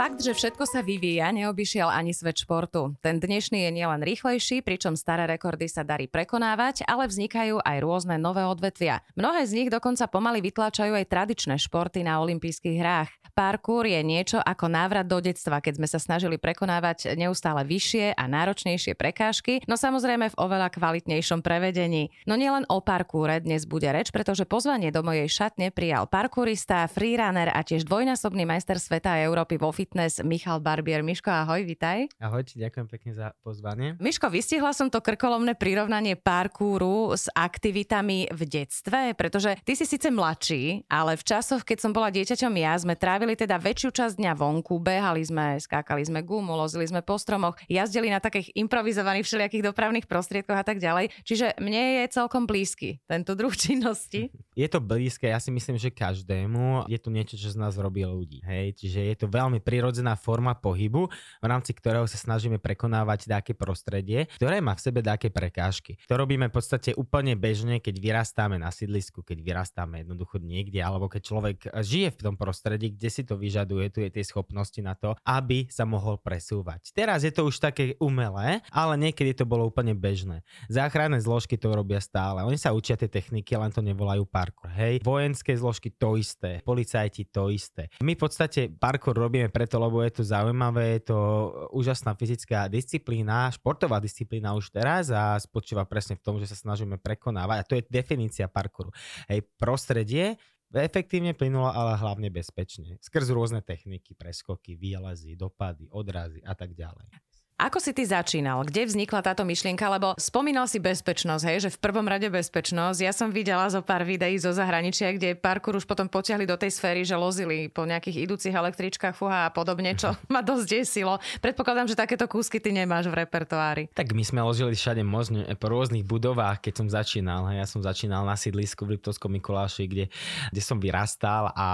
Fakt, že všetko sa vyvíja, neobyšiel ani svet športu. Ten dnešný je nielen rýchlejší, pričom staré rekordy sa darí prekonávať, ale vznikajú aj rôzne nové odvetvia. Mnohé z nich dokonca pomaly vytláčajú aj tradičné športy na olympijských hrách. Parkour je niečo ako návrat do detstva, keď sme sa snažili prekonávať neustále vyššie a náročnejšie prekážky, no samozrejme v oveľa kvalitnejšom prevedení. No nielen o parkoure dnes bude reč, pretože pozvanie do mojej šatne prijal parkourista, freerunner a tiež dvojnásobný majster sveta a Európy vo fit fitness Michal Barbier. Miško, ahoj, vitaj. Ahojte, ďakujem pekne za pozvanie. Miško, vystihla som to krkolomné prirovnanie parkúru s aktivitami v detstve, pretože ty si síce mladší, ale v časoch, keď som bola dieťaťom ja, sme trávili teda väčšiu časť dňa vonku, behali sme, skákali sme gumu, lozili sme po stromoch, jazdili na takých improvizovaných všelijakých dopravných prostriedkoch a tak ďalej. Čiže mne je celkom blízky tento druh činnosti. Je to blízke, ja si myslím, že každému je to niečo, čo z nás robí ľudí. Hej? Čiže je to veľmi pri prirodzená forma pohybu, v rámci ktorého sa snažíme prekonávať také prostredie, ktoré má v sebe také prekážky. To robíme v podstate úplne bežne, keď vyrastáme na sídlisku, keď vyrastáme jednoducho niekde, alebo keď človek žije v tom prostredí, kde si to vyžaduje, tu je tie schopnosti na to, aby sa mohol presúvať. Teraz je to už také umelé, ale niekedy to bolo úplne bežné. Záchranné zložky to robia stále. Oni sa učia tie techniky, len to nevolajú parkour. Hej, vojenské zložky to isté, policajti to isté. My v podstate parkour robíme preto, preto, lebo je to zaujímavé, je to úžasná fyzická disciplína, športová disciplína už teraz a spočíva presne v tom, že sa snažíme prekonávať a to je definícia parkouru. Hej, prostredie, efektívne plynulo, ale hlavne bezpečne. Skrz rôzne techniky, preskoky, výlezy, dopady, odrazy a tak ďalej. Ako si ty začínal? Kde vznikla táto myšlienka? Lebo spomínal si bezpečnosť, hej, že v prvom rade bezpečnosť. Ja som videla zo pár videí zo zahraničia, kde parkour už potom potiahli do tej sféry, že lozili po nejakých idúcich električkách, fuha a podobne, čo ma dosť desilo. Predpokladám, že takéto kúsky ty nemáš v repertoári. Tak my sme ložili všade možne po rôznych budovách, keď som začínal. Hej. Ja som začínal na sídlisku v Liptovskom Mikuláši, kde, kde som vyrastal a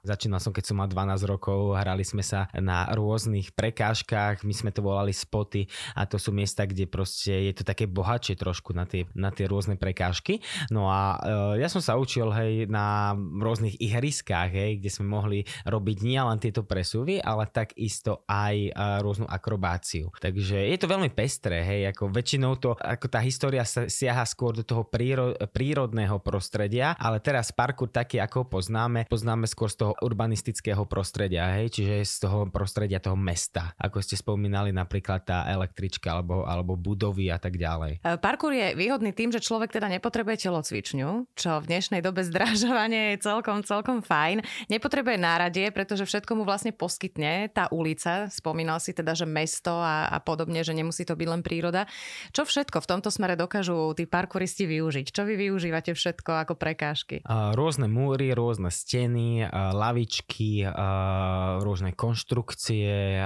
začínal som, keď som mal 12 rokov. Hrali sme sa na rôznych prekážkach, my sme to volali spoty a to sú miesta, kde proste je to také bohatšie trošku na tie, na tie rôzne prekážky. No a uh, ja som sa učil hej na rôznych ihriskách, hej, kde sme mohli robiť nielen tieto presuvy, ale takisto aj uh, rôznu akrobáciu. Takže je to veľmi pestré, hej, ako väčšinou to, ako tá história sa siaha skôr do toho príro, prírodného prostredia, ale teraz parkour taký, ako ho poznáme, poznáme skôr z toho urbanistického prostredia, hej, čiže z toho prostredia toho mesta, ako ste spomínali napríklad tá električka alebo, alebo budovy a tak ďalej. E, parkour je výhodný tým, že človek teda nepotrebuje telocvičňu, čo v dnešnej dobe zdražovania je celkom, celkom fajn. Nepotrebuje náradie, pretože všetko mu vlastne poskytne tá ulica. Spomínal si teda, že mesto a, a podobne, že nemusí to byť len príroda. Čo všetko v tomto smere dokážu tí parkouristi využiť? Čo vy využívate všetko ako prekážky? rôzne múry, rôzne steny, lavičky, rôzne konštrukcie,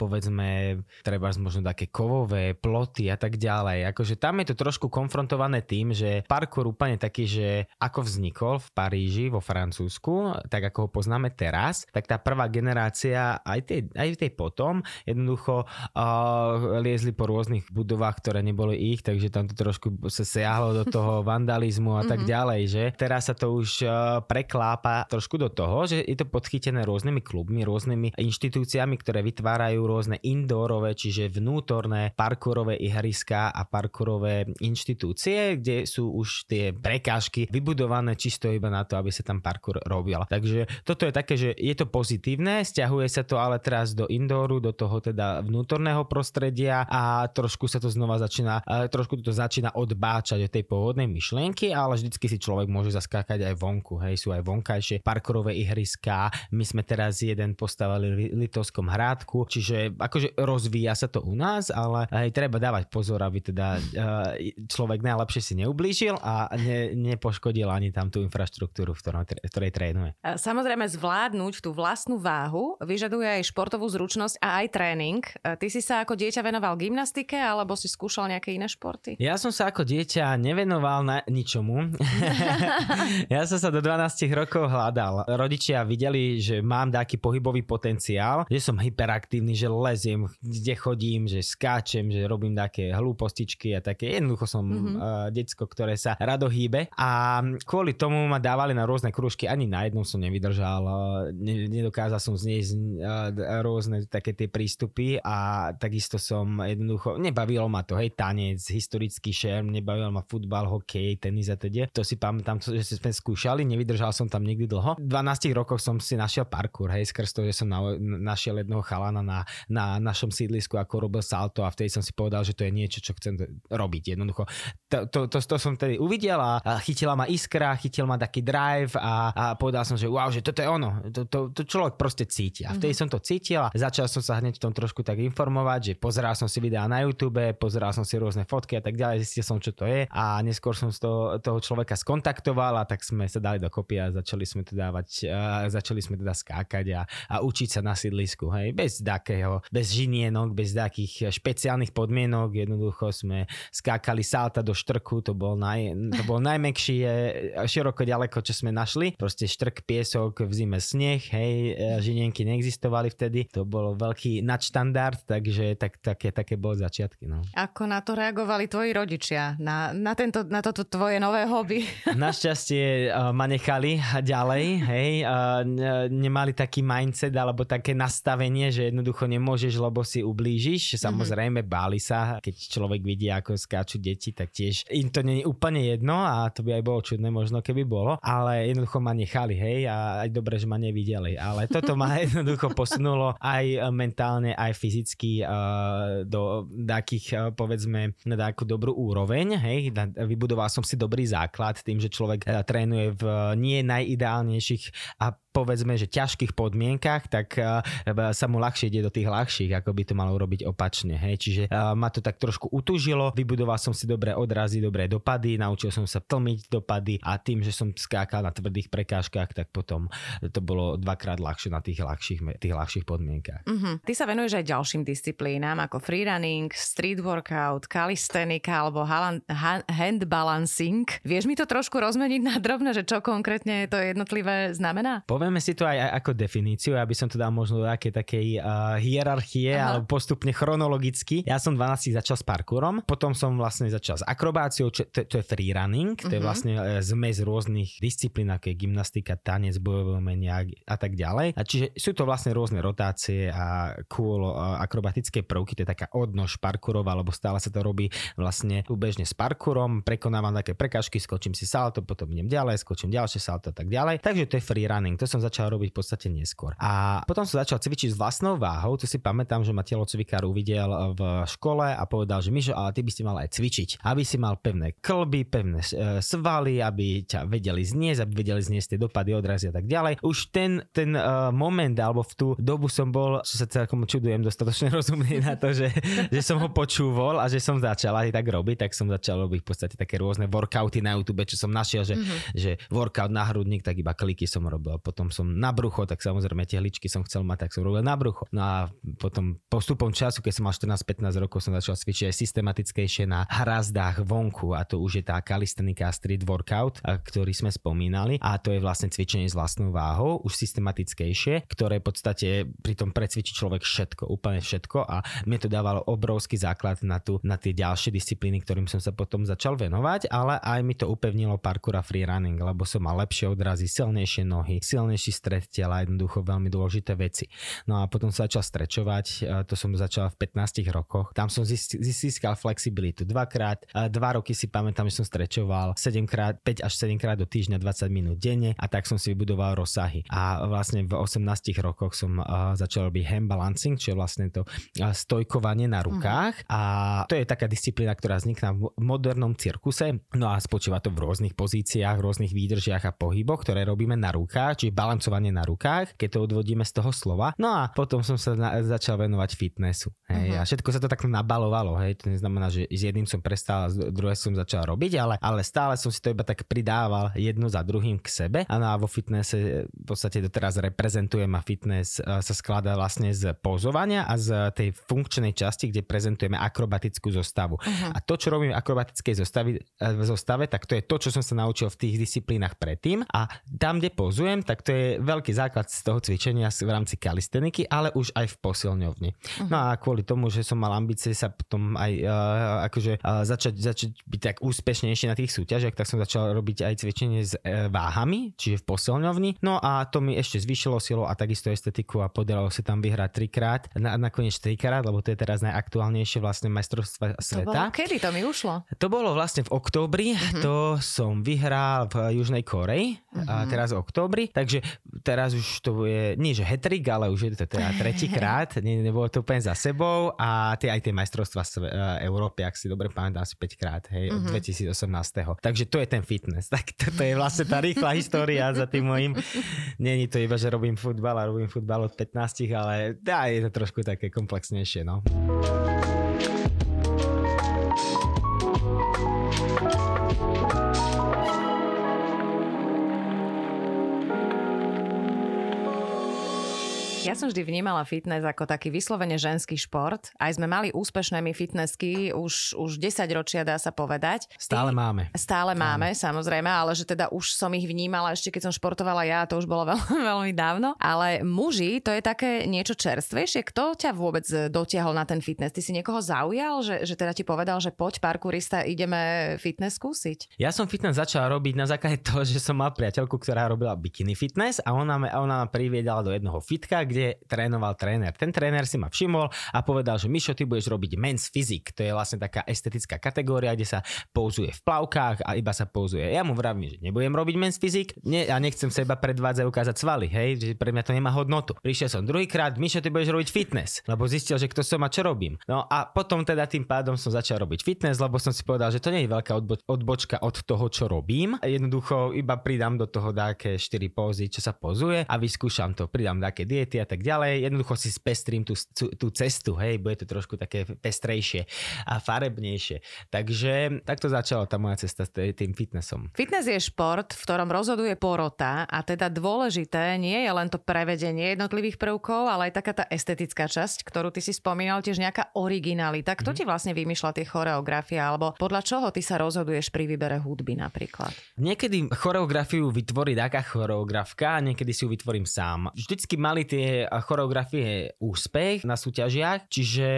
povedzme, treba treba možno také kovové ploty a tak ďalej. Akože tam je to trošku konfrontované tým, že parkour úplne taký, že ako vznikol v Paríži, vo Francúzsku, tak ako ho poznáme teraz, tak tá prvá generácia, aj tej, aj tej potom, jednoducho uh, liezli po rôznych budovách, ktoré neboli ich, takže tam to trošku sa siahlo do toho vandalizmu a tak mhm. ďalej, že teraz sa to už uh, preklápa trošku do toho, že je to podchytené rôznymi klubmi, rôznymi inštitúciami, ktoré vytvárajú rôzne indoorové, či čiže vnútorné parkourové ihriská a parkourové inštitúcie, kde sú už tie prekážky vybudované čisto iba na to, aby sa tam parkour robil. Takže toto je také, že je to pozitívne, stiahuje sa to ale teraz do indooru, do toho teda vnútorného prostredia a trošku sa to znova začína, trošku to začína odbáčať od tej pôvodnej myšlienky, ale vždycky si človek môže zaskákať aj vonku, hej, sú aj vonkajšie parkourové ihriská. My sme teraz jeden postavili v Litovskom hrádku, čiže akože rozvíja nedia sa to u nás, ale aj treba dávať pozor, aby teda človek najlepšie si neublížil a ne, nepoškodil ani tam tú infraštruktúru, v ktorej, v ktorej trénuje. Samozrejme zvládnuť tú vlastnú váhu vyžaduje aj športovú zručnosť a aj tréning. Ty si sa ako dieťa venoval gymnastike alebo si skúšal nejaké iné športy? Ja som sa ako dieťa nevenoval na ničomu. ja som sa do 12 rokov hľadal. Rodičia videli, že mám taký pohybový potenciál, že som hyperaktívny, že leziem, kde chodím, že skáčem, že robím také hlúpostičky a také. Jednoducho som mm-hmm. uh, decko, ktoré sa rado hýbe a kvôli tomu ma dávali na rôzne krúžky. Ani na jednom som nevydržal, uh, ne, nedokázal som znieť uh, rôzne také tie prístupy a takisto som jednoducho, nebavilo ma to, hej, tanec, historický šerm, nebavil ma futbal, hokej, tenis a teda. To si pamätám, že sme skúšali, nevydržal som tam nikdy dlho. V 12 rokoch som si našiel parkour, hej, skrz to, že som na, našiel jedného chalana na, na našom sídlisku, ako robil salto a vtedy som si povedal, že to je niečo, čo chcem robiť. Jednoducho, to, to, to, to som tedy uvidel a, chytila ma iskra, chytil ma taký drive a, a povedal som, že wow, že toto je ono. To, to, to človek proste cíti. A vtedy mm-hmm. som to cítil a začal som sa hneď v tom trošku tak informovať, že pozeral som si videá na YouTube, pozeral som si rôzne fotky a tak ďalej, zistil som, čo to je a neskôr som z toho, toho človeka skontaktoval a tak sme sa dali dokopy a začali sme to dávať, a začali sme teda skákať a, a učiť sa na sídlisku, hej, bez takého, bez žinienok, bez takých špeciálnych podmienok, jednoducho sme skákali salta do štrku, to bol, naj, to bol najmekšie, široko ďaleko, čo sme našli, proste štrk, piesok, v zime sneh, hej, žinienky neexistovali vtedy, to bolo veľký nadštandard, takže tak, také, také boli začiatky. No. Ako na to reagovali tvoji rodičia? Na, na, tento, na toto tvoje nové hobby? Našťastie uh, ma nechali ďalej, hej, uh, nemali taký mindset alebo také nastavenie, že jednoducho nemôžeš, lebo si ublížiš. Mhm. Samozrejme, mm-hmm. báli sa, keď človek vidí, ako skáču deti, tak tiež im to nie je úplne jedno a to by aj bolo čudné možno, keby bolo, ale jednoducho ma nechali, hej, a aj dobre, že ma nevideli, ale toto ma jednoducho posunulo aj mentálne, aj fyzicky uh, do takých, uh, povedzme, na takú dobrú úroveň, hej, vybudoval som si dobrý základ tým, že človek uh, trénuje v nie najideálnejších a povedzme, že ťažkých podmienkach, tak uh, sa mu ľahšie ide do tých ľahších, ako by to malo urobiť opačne. Hej. Čiže uh, ma to tak trošku utužilo, vybudoval som si dobré odrazy, dobré dopady, naučil som sa tlmiť dopady a tým, že som skákal na tvrdých prekážkach, tak potom to bolo dvakrát ľahšie na tých ľahších, tých ľahších podmienkach. Uh-huh. Ty sa venuješ aj ďalším disciplínám ako freerunning, street workout, kalistenika alebo hand balancing. Vieš mi to trošku rozmeniť na drobné, že čo konkrétne to jednotlivé znamená? Po povieme si to aj, ako definíciu, aby som to dal možno do také takej uh, hierarchie, Aha. alebo postupne chronologicky. Ja som 12 začal s parkourom, potom som vlastne začal s akrobáciou, čo, to, to je freerunning, uh-huh. to je mhm. vlastne uh, zmes rôznych disciplín, ako je gymnastika, tanec, bojové umenia a tak ďalej. A čiže sú to vlastne rôzne rotácie a cool uh, akrobatické prvky, to je taká odnož parkourov, alebo stále sa to robí vlastne úbežne s parkourom, prekonávam také prekažky, skočím si salto, potom idem ďalej, skočím ďalšie salto a tak ďalej. Takže to je freerunning. To som začal robiť v podstate neskôr. A potom som začal cvičiť s vlastnou váhou, to si pamätám, že ma telocvikár uvidel v škole a povedal, že Mišo, ale ty by si mal aj cvičiť, aby si mal pevné klby, pevné e, svaly, aby ťa vedeli zniesť, aby vedeli zniesť tie dopady, odrazy a tak ďalej. Už ten, ten uh, moment alebo v tú dobu som bol, čo sa celkom čudujem, dostatočne rozumný na to, že, že som ho počúval a že som začal aj tak robiť, tak som začal robiť v podstate také rôzne workouty na YouTube, čo som našiel, že, mm-hmm. že workout na hrudník, tak iba kliky som robil. Potom potom som na brucho, tak samozrejme tie hličky som chcel mať, tak som robil na brucho. No a potom postupom času, keď som mal 14-15 rokov, som začal cvičiť aj systematickejšie na hrazdách vonku. A to už je tá kalistenika street workout, ktorý sme spomínali. A to je vlastne cvičenie s vlastnou váhou, už systematickejšie, ktoré v podstate pri tom precvičí človek všetko, úplne všetko. A mne to dávalo obrovský základ na, tu, na tie ďalšie disciplíny, ktorým som sa potom začal venovať, ale aj mi to upevnilo parkour a free running, lebo som mal lepšie odrazy, silnejšie nohy, silnejšie silnejší stred tela, jednoducho veľmi dôležité veci. No a potom sa začal strečovať, to som začal v 15 rokoch. Tam som získal flexibilitu. Dvakrát, dva roky si pamätám, že som strečoval 7 krát, 5 až 7 krát do týždňa 20 minút denne a tak som si vybudoval rozsahy. A vlastne v 18 rokoch som začal robiť hand balancing, čo je vlastne to stojkovanie na rukách. Uh-huh. A to je taká disciplína, ktorá vznikla v modernom cirkuse. No a spočíva to v rôznych pozíciách, rôznych výdržiach a pohyboch, ktoré robíme na rukách, čiže balancovanie na rukách, keď to odvodíme z toho slova. No a potom som sa na, začal venovať fitnessu. Hej. Uh-huh. A všetko sa to takto nabalovalo. Hej. To neznamená, že s jedným som prestal a druhé som začal robiť, ale, ale stále som si to iba tak pridával jedno za druhým k sebe. A, no a vo fitnesse v podstate doteraz reprezentujem a fitness sa skladá vlastne z pozovania a z tej funkčnej časti, kde prezentujeme akrobatickú zostavu. Uh-huh. A to, čo robím v akrobatickej zostavi, e, zostave, tak to je to, čo som sa naučil v tých disciplínach predtým. A tam, kde pozujem, tak to je veľký základ z toho cvičenia v rámci kalisteniky, ale už aj v posilňovni. Uh-huh. No a kvôli tomu, že som mal ambície sa potom aj uh, akože uh, začať, začať byť tak úspešnejší na tých súťažiach, tak som začal robiť aj cvičenie s uh, váhami, čiže v posilňovni. No a to mi ešte zvýšilo silu a takisto estetiku a podarilo sa tam vyhrať trikrát, na, nakoniec trikrát, lebo to je teraz najaktuálnejšie vlastne majstrovstva sveta. To bolo kedy to mi ušlo? To bolo vlastne v októbri, uh-huh. to som vyhral v Južnej Koreji, uh-huh. a teraz v októbri, takže teraz už to je, nie že hetrik, ale už je to teda tretíkrát, ne, nebolo to úplne za sebou a tie aj tie majstrovstva e, Európy, ak si dobre pamätám, asi 5 krát, hej, od 2018. Takže to je ten fitness, tak toto je vlastne tá rýchla história za tým mojim. Není to iba, že robím futbal a robím futbal od 15, ale dá, je to trošku také komplexnejšie, no. Ja som vždy vnímala fitness ako taký vyslovene ženský šport. Aj sme mali úspešné my fitnessky už, už 10 ročia, dá sa povedať. Stále máme. Stále máme, máme, samozrejme, ale že teda už som ich vnímala ešte keď som športovala ja, to už bolo veľ, veľmi dávno. Ale muži, to je také niečo čerstvejšie. Kto ťa vôbec dotiahol na ten fitness? Ty si niekoho zaujal, že, že teda ti povedal, že poď parkourista, ideme fitness skúsiť? Ja som fitness začal robiť na základe toho, že som mal priateľku, ktorá robila bikini fitness a ona, ma, ona ma priviedala do jednoho fitka, kde kde trénoval tréner. Ten tréner si ma všimol a povedal, že Mišo, ty budeš robiť men's physique. To je vlastne taká estetická kategória, kde sa pouzuje v plavkách a iba sa pouzuje. Ja mu vravím, že nebudem robiť men's nie, a nechcem sa iba predvádzať ukázať svaly, hej, že pre mňa to nemá hodnotu. Prišiel som druhýkrát, Mišo, ty budeš robiť fitness, lebo zistil, že kto som a čo robím. No a potom teda tým pádom som začal robiť fitness, lebo som si povedal, že to nie je veľká odbo- odbočka od toho, čo robím. Jednoducho iba pridám do toho také 4 pózy, čo sa pozuje a vyskúšam to. Pridám také diety a tak ďalej. Jednoducho si spestrím tú, tú cestu, hej, bude to trošku také pestrejšie a farebnejšie. Takže takto začala tá moja cesta s tým fitnessom. Fitness je šport, v ktorom rozhoduje porota a teda dôležité nie je len to prevedenie jednotlivých prvkov, ale aj taká tá estetická časť, ktorú ty si spomínal, tiež nejaká originalita. Kto mm. ti vlastne vymýšľa tie choreografie alebo podľa čoho ty sa rozhoduješ pri výbere hudby napríklad? Niekedy choreografiu vytvorí taká choreografka a niekedy si ju vytvorím sám. Vždycky mali tie choreografie úspech na súťažiach, čiže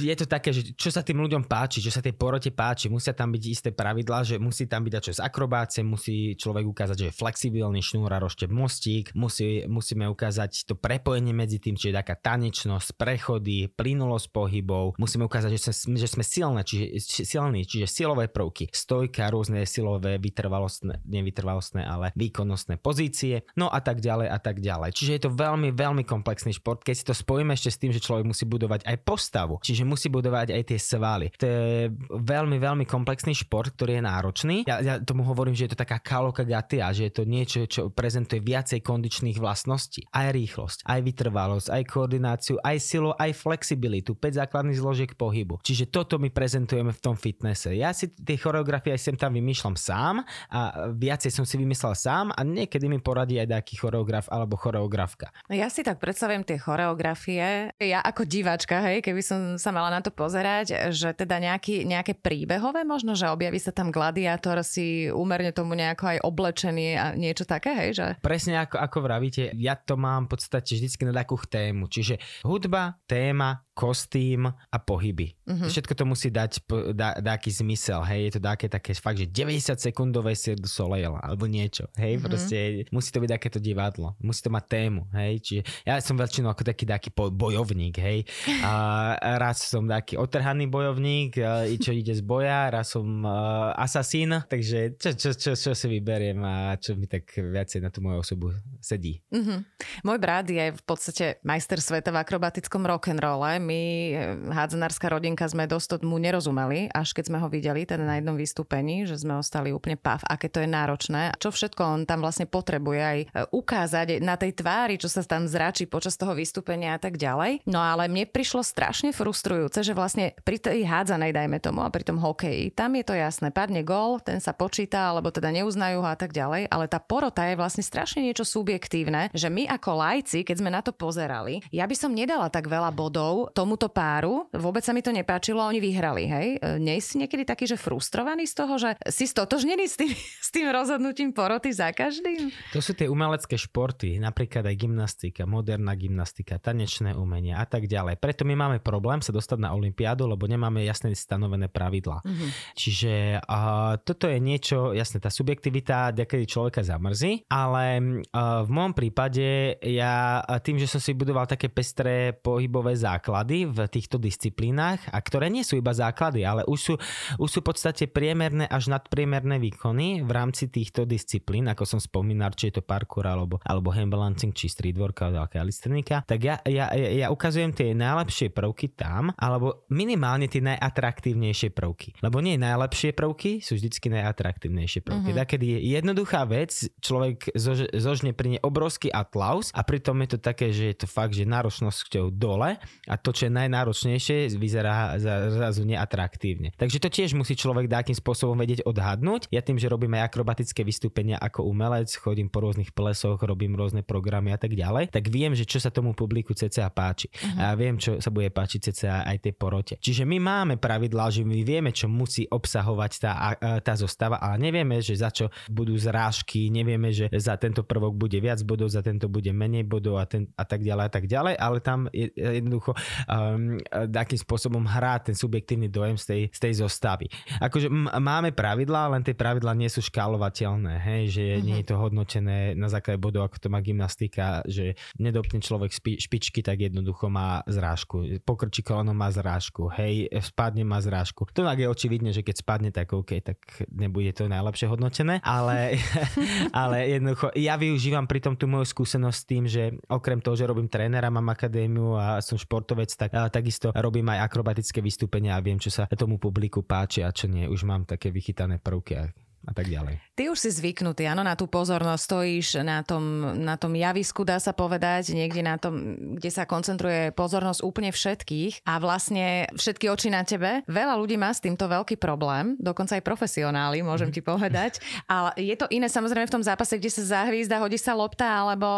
je to také, že čo sa tým ľuďom páči, čo sa tej porote páči, musia tam byť isté pravidlá, že musí tam byť čo z akrobácie, musí človek ukázať, že je flexibilný šnúr a roštep mostík, musí, musíme ukázať to prepojenie medzi tým, čiže taká tanečnosť, prechody, plynulosť pohybov, musíme ukázať, že sme, že sme silné, čiže silní, čiže silové prvky, stojka, rôzne silové, vytrvalostné, nevytrvalostné, ale výkonnostné pozície, no a tak ďalej a tak ďalej. Čiže je to veľmi, veľmi komplexné komplexný šport, keď si to spojíme ešte s tým, že človek musí budovať aj postavu, čiže musí budovať aj tie svaly. To je veľmi, veľmi komplexný šport, ktorý je náročný. Ja, ja tomu hovorím, že je to taká kaloka gatia, že je to niečo, čo prezentuje viacej kondičných vlastností. Aj rýchlosť, aj vytrvalosť, aj koordináciu, aj silu, aj flexibilitu, 5 základných zložiek pohybu. Čiže toto my prezentujeme v tom fitnesse. Ja si tie choreografie aj sem tam vymýšľam sám a viacej som si vymyslel sám a niekedy mi poradí aj taký choreograf alebo choreografka. No ja si tak predstavím, predstavím tie choreografie, ja ako diváčka, hej, keby som sa mala na to pozerať, že teda nejaký, nejaké príbehové možno, že objaví sa tam gladiátor si úmerne tomu nejako aj oblečený a niečo také, hej, že? Presne ako, ako vravíte, ja to mám v podstate vždycky na takú tému, čiže hudba, téma, kostým a pohyby. Uh-huh. Všetko to musí dať dá, dáky zmysel, hej, je to dáke také fakt, že 90 sekundové Cirque du Soleil alebo niečo, hej, uh-huh. proste musí to byť takéto divadlo, musí to mať tému, hej, čiže ja som väčšinou ako taký taký bojovník, hej, a raz som taký otrhaný bojovník, čo ide z boja, raz som uh, asasín, takže čo, čo, čo, čo si vyberiem a čo mi tak viacej na tú moju osobu sedí. Uh-huh. Môj brat je v podstate majster sveta v akrobatickom rock'n'rolle, my, eh, hádzanárska rodinka, Slovenka sme dosť mu nerozumeli, až keď sme ho videli teda na jednom vystúpení, že sme ostali úplne pav, aké to je náročné. Čo všetko on tam vlastne potrebuje aj e, ukázať na tej tvári, čo sa tam zračí počas toho vystúpenia a tak ďalej. No ale mne prišlo strašne frustrujúce, že vlastne pri tej hádzanej, dajme tomu, a pri tom hokeji, tam je to jasné, padne gol, ten sa počíta, alebo teda neuznajú ho a tak ďalej, ale tá porota je vlastne strašne niečo subjektívne, že my ako lajci, keď sme na to pozerali, ja by som nedala tak veľa bodov tomuto páru, vôbec sa mi to nepáčilo, oni vyhrali, hej. E, nie si niekedy taký, že frustrovaný z toho, že si stotožnený s tým, s tým rozhodnutím poroty za každým? To sú tie umelecké športy, napríklad aj gymnastika, moderná gymnastika, tanečné umenia a tak ďalej. Preto my máme problém sa dostať na olympiádu, lebo nemáme jasne stanovené pravidlá. Mm-hmm. Čiže uh, toto je niečo, jasne, tá subjektivita, kedy človeka zamrzí, ale uh, v môjom prípade ja tým, že som si budoval také pestré pohybové základy v týchto disciplínach, a ktoré nie sú iba základy, ale už sú, už sú v podstate priemerné až nadpriemerné výkony v rámci týchto disciplín, ako som spomínal, či je to parkour alebo, alebo handbalancing, či street workout, alebo calisthenika, tak ja, ja, ja ukazujem tie najlepšie prvky tam, alebo minimálne tie najatraktívnejšie prvky. Lebo nie najlepšie prvky sú vždycky najatraktívnejšie prvky. Uh-huh. Kedy je jednoduchá vec, človek zož, zožne pri nej obrovský atlaus a pritom je to také, že je to fakt, že náročnosťou dole a to, čo je najnáročnejšie, vyzerá zrazu neatraktívne. Takže to tiež musí človek nejakým spôsobom vedieť odhadnúť. Ja tým, že robím aj akrobatické vystúpenia ako umelec, chodím po rôznych plesoch, robím rôzne programy a tak ďalej, tak viem, že čo sa tomu publiku CCA páči. Uh-huh. A viem, čo sa bude páčiť CCA aj tej porote. Čiže my máme pravidlá, že my vieme, čo musí obsahovať tá, tá zostava, ale nevieme, že za čo budú zrážky, nevieme, že za tento prvok bude viac bodov, za tento bude menej bodov a, ten, a tak ďalej a tak ďalej, ale tam je, jednoducho um, takým spôsobom hrá ten subjektívny dojem z tej, z tej zostavy. Akože m- máme pravidlá, len tie pravidlá nie sú škálovateľné, hej, že mm-hmm. nie je to hodnotené na základe bodov, ako to má gymnastika, že nedopne človek spi- špičky, tak jednoducho má zrážku. Pokrčí koleno má zrážku, hej, spadne má zrážku. To je očividne, že keď spadne, tak OK, tak nebude to najlepšie hodnotené, ale, ale jednoducho ja využívam pritom tú moju skúsenosť s tým, že okrem toho, že robím trénera, mám akadémiu a som športovec, tak takisto robím aj akrobatické vystúpenia a viem, čo sa tomu publiku páči a čo nie. Už mám také vychytané prvky a tak ďalej. Ty už si zvyknutý, áno, na tú pozornosť, stojíš na tom, na tom javisku, dá sa povedať, niekde na tom, kde sa koncentruje pozornosť úplne všetkých a vlastne všetky oči na tebe. Veľa ľudí má s týmto veľký problém, dokonca aj profesionáli, môžem ti povedať. Ale je to iné samozrejme v tom zápase, kde sa zahvízda, hodí sa lopta, alebo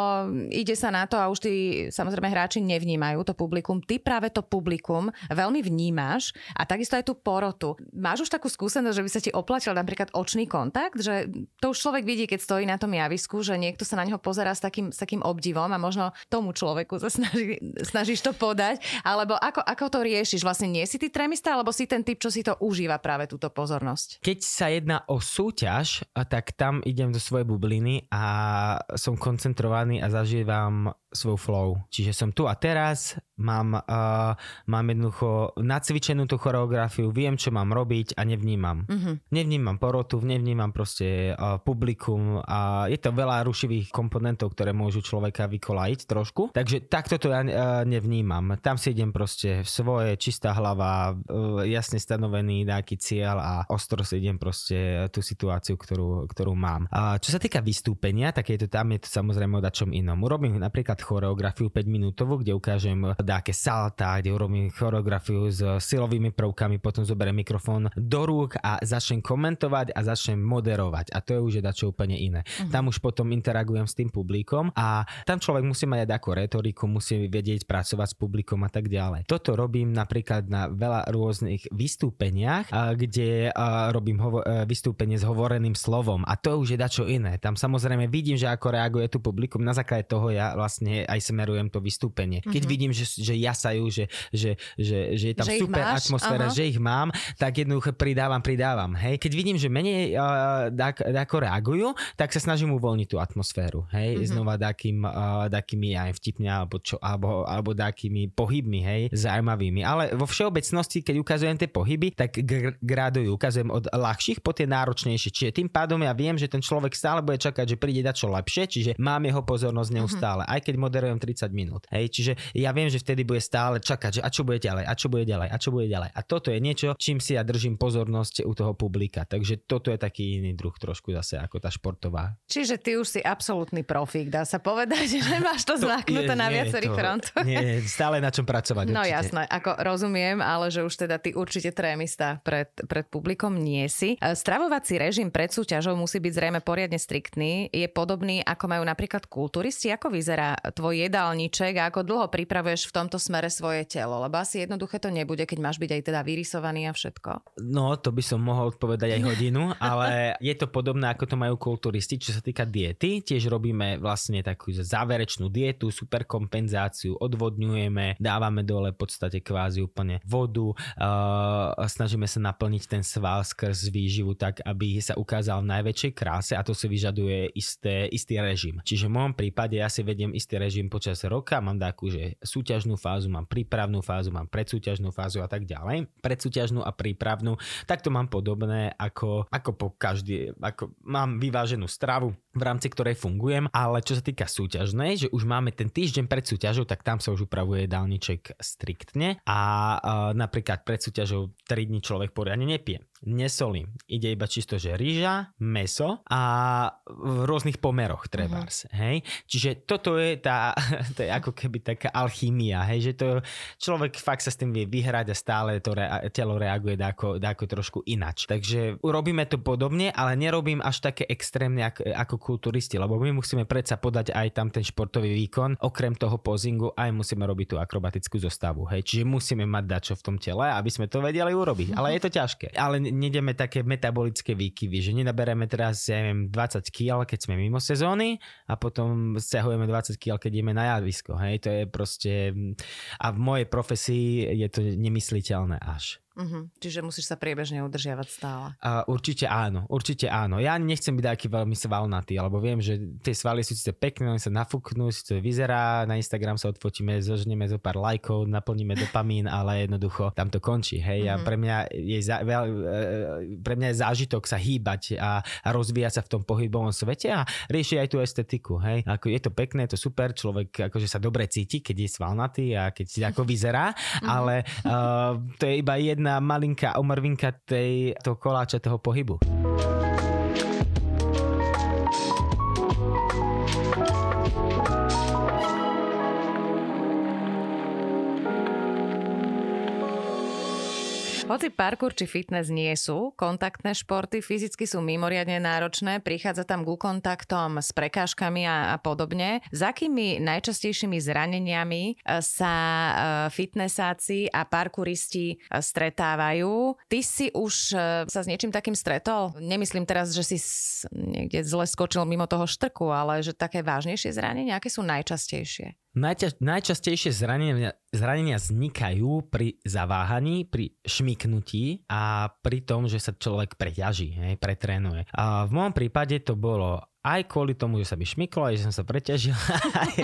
ide sa na to a už tí samozrejme hráči nevnímajú to publikum. Ty práve to publikum veľmi vnímaš a takisto aj tú porotu. Máš už takú skúsenosť, že by sa ti oplatil napríklad očný kontakt, že to už človek vidí, keď stojí na tom javisku, že niekto sa na neho pozera s takým, s takým obdivom a možno tomu človeku sa snaží, snažíš to podať, alebo ako, ako to riešiš? Vlastne nie si ty tremista, alebo si ten typ, čo si to užíva práve túto pozornosť? Keď sa jedná o súťaž, tak tam idem do svojej bubliny a som koncentrovaný a zažívam svoj flow. Čiže som tu a teraz, mám, uh, mám jednoducho nacvičenú tú choreografiu, viem, čo mám robiť a nevnímam. Uh-huh. Nevnímam porotu, nevnímam proste uh, publikum a je to veľa rušivých komponentov, ktoré môžu človeka vykolajiť trošku. Takže takto to ja uh, nevnímam. Tam si idem proste v svoje, čistá hlava, uh, jasne stanovený nejaký cieľ a ostro si idem proste tú situáciu, ktorú, ktorú mám. A čo sa týka vystúpenia, tak je to tam je to samozrejme o dačom inom. Urobím napríklad choreografiu 5 minútovú, kde ukážem dáke salta, kde urobím choreografiu s silovými prvkami, potom zoberiem mikrofón do rúk a začnem komentovať a začnem moderovať. A to je už dačo úplne iné. Uh-huh. Tam už potom interagujem s tým publikom a tam človek musí mať aj takú retoriku, musí vedieť pracovať s publikom a tak ďalej. Toto robím napríklad na veľa rôznych vystúpeniach, kde robím hovo- e, vystúpenie s hovoreným slovom a to už je dačo iné. Tam samozrejme vidím, že ako reaguje tu publikum, na základe toho ja vlastne aj smerujem to vystúpenie. Keď mm-hmm. vidím, že, že jasajú, že, že, že, že je tam že super atmosféra, Aha. že ich mám, tak jednoducho pridávam, pridávam. Hej. Keď vidím, že menej uh, ako reagujú, tak sa snažím uvoľniť tú atmosféru. Hej. Mm-hmm. Znova takým, uh, takými aj vtipne alebo, čo, alebo, alebo takými pohybmi, hej, zaujímavými. Ale vo všeobecnosti, keď ukazujem tie pohyby, tak gr- gradujú. Ukazujem od ľahších po tie náročnejšie. Čiže tým pádom ja viem, že ten človek stále bude čakať, že príde dať čo lepšie, čiže mám jeho pozornosť mhm. neustále. Mm-hmm. Aj keď moderujem 30 minút. Hej, čiže ja viem, že vtedy bude stále čakať, že a čo bude ďalej, a čo bude ďalej, a čo bude ďalej. A toto je niečo, čím si ja držím pozornosť u toho publika. Takže toto je taký iný druh trošku zase ako tá športová. Čiže ty už si absolútny profík, dá sa povedať, že máš to, to zmaknuté na viacerých frontoch. Nie, stále na čom pracovať. No určite. jasné, ako rozumiem, ale že už teda ty určite trémista pred, pred publikom nie si. E, stravovací režim pred súťažou musí byť zrejme poriadne striktný. Je podobný, ako majú napríklad kulturisti. Ako vyzerá tvoj jedálniček a ako dlho pripravuješ v tomto smere svoje telo? Lebo asi jednoduché to nebude, keď máš byť aj teda vyrysovaný a všetko. No, to by som mohol odpovedať aj hodinu, ale je to podobné, ako to majú kulturisti, čo sa týka diety. Tiež robíme vlastne takú záverečnú dietu, super kompenzáciu, odvodňujeme, dávame dole v podstate kvázi úplne vodu, uh, snažíme sa naplniť ten sval skrz výživu tak, aby sa ukázal v najväčšej kráse a to si vyžaduje isté, istý režim. Čiže v môjom prípade ja si vediem istý režim počas roka, mám takú, že súťažnú fázu, mám prípravnú fázu, mám predsúťažnú fázu a tak ďalej. Predsúťažnú a prípravnú, tak to mám podobné ako, ako po každý, ako mám vyváženú stravu, v rámci ktorej fungujem, ale čo sa týka súťažnej, že už máme ten týždeň pred súťažou, tak tam sa už upravuje dálniček striktne a uh, napríklad pred súťažou 3 dní človek poriadne nepije nesolím. Ide iba čisto, že rýža, meso a v rôznych pomeroch trebárs. Uh-huh. Hej? Čiže toto je tá, to je ako keby taká alchymia, hej? že to človek fakt sa s tým vie vyhrať a stále to re, telo reaguje dáko, dáko trošku inač. Takže urobíme to podobne, ale nerobím až také extrémne ako, ako kulturisti, lebo my musíme predsa podať aj tam ten športový výkon, okrem toho pozingu aj musíme robiť tú akrobatickú zostavu. Hej? Čiže musíme mať dačo v tom tele, aby sme to vedeli urobiť. Ale je to ťažké. Ale nejdeme také metabolické výkyvy, že nenabereme teraz, ja neviem, 20 kg, keď sme mimo sezóny a potom stiahujeme 20 kg, keď ideme na javisko. Hej, to je proste... A v mojej profesii je to nemysliteľné až. Uh-huh. Čiže musíš sa priebežne udržiavať stále. Uh, určite áno, určite áno. Ja nechcem byť taký veľmi svalnatý, lebo viem, že tie svaly sú síce pekné, oni sa nafúknú, to vyzerá, na Instagram sa odfotíme, zožneme zo pár lajkov, naplníme dopamín, ale jednoducho tam to končí. Hej, uh-huh. a mhm. pre mňa, je za, veľ, e, pre mňa je zážitok sa hýbať a, a rozvíjať sa v tom pohybovom svete a riešiť aj tú estetiku. Hej. Ako je to pekné, je to super, človek akože sa dobre cíti, keď je svalnatý a keď si ako vyzerá, uh-huh. ale uh, to je iba jedna jedna malinká omrvinka tej, toho koláča, toho pohybu. Hoci parkour či fitness nie sú kontaktné športy, fyzicky sú mimoriadne náročné, prichádza tam ku kontaktom s prekážkami a, a podobne. S akými najčastejšími zraneniami e, sa e, fitnessáci a parkouristi e, stretávajú? Ty si už sa s niečím takým stretol? Nemyslím teraz, že si niekde zle skočil mimo toho štrku, ale že také vážnejšie zranenia, aké sú najčastejšie? Najča- najčastejšie zranenia, zranenia vznikajú pri zaváhaní, pri šmiknutí a pri tom, že sa človek preťaží, hej, pretrénuje. A v môjom prípade to bolo aj kvôli tomu, že sa mi šmyklo, aj že som sa preťažil, aj,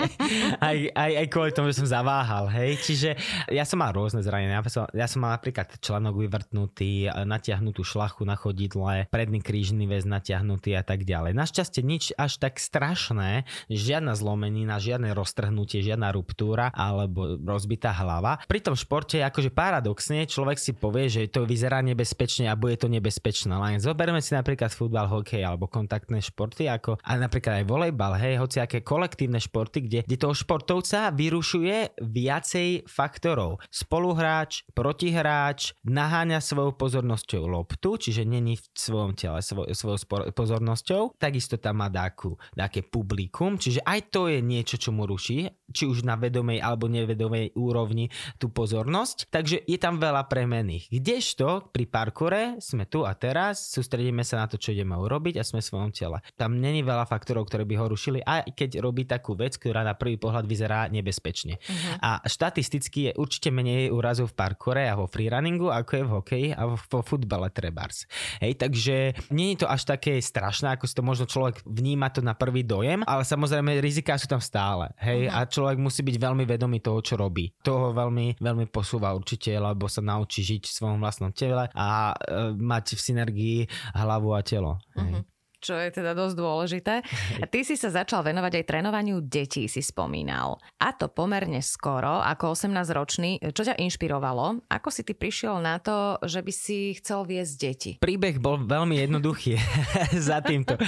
aj, aj, aj kvôli tomu, že som zaváhal, hej. Čiže ja som mal rôzne zranenia. Ja som, ja som mal napríklad členok vyvrtnutý, natiahnutú šlachu na chodidle, predný krížny väz natiahnutý a tak ďalej. Našťastie nič až tak strašné, žiadna zlomenina, žiadne roztrhnutie, žiadna ruptúra alebo rozbitá hlava. Pri tom športe, akože paradoxne, človek si povie, že to vyzerá nebezpečne a bude to nebezpečné. Len zoberme si napríklad futbal, hokej alebo kontaktné športy ako ako a napríklad aj volejbal, hej, hoci aké kolektívne športy, kde, kde toho športovca vyrušuje viacej faktorov. Spoluhráč, protihráč, naháňa svojou pozornosťou loptu, čiže není v svojom tele svoj, svojou pozornosťou, takisto tam má dáku, dáke publikum, čiže aj to je niečo, čo mu ruší, či už na vedomej alebo nevedomej úrovni tú pozornosť, takže je tam veľa premených. Kdežto pri parkore sme tu a teraz, sústredíme sa na to, čo ideme urobiť a sme v svojom tele. Tam není veľa faktorov, ktoré by ho rušili, aj keď robí takú vec, ktorá na prvý pohľad vyzerá nebezpečne. Uh-huh. A štatisticky je určite menej úrazov v parkore a vo freerunningu, ako je v hokeji a vo futbale trebárs. Hej, takže nie je to až také strašné, ako si to možno človek vníma to na prvý dojem, ale samozrejme riziká sú tam stále. Hej, uh-huh. a človek musí byť veľmi vedomý toho, čo robí. Toho veľmi, veľmi posúva určite, lebo sa naučí žiť v svojom vlastnom tele a e, mať v synergii hlavu a telo. Hej. Čo je teda dosť dôležité. A ty si sa začal venovať aj trénovaniu detí, si spomínal. A to pomerne skoro, ako 18-ročný. Čo ťa inšpirovalo? Ako si ty prišiel na to, že by si chcel viesť deti? Príbeh bol veľmi jednoduchý za týmto.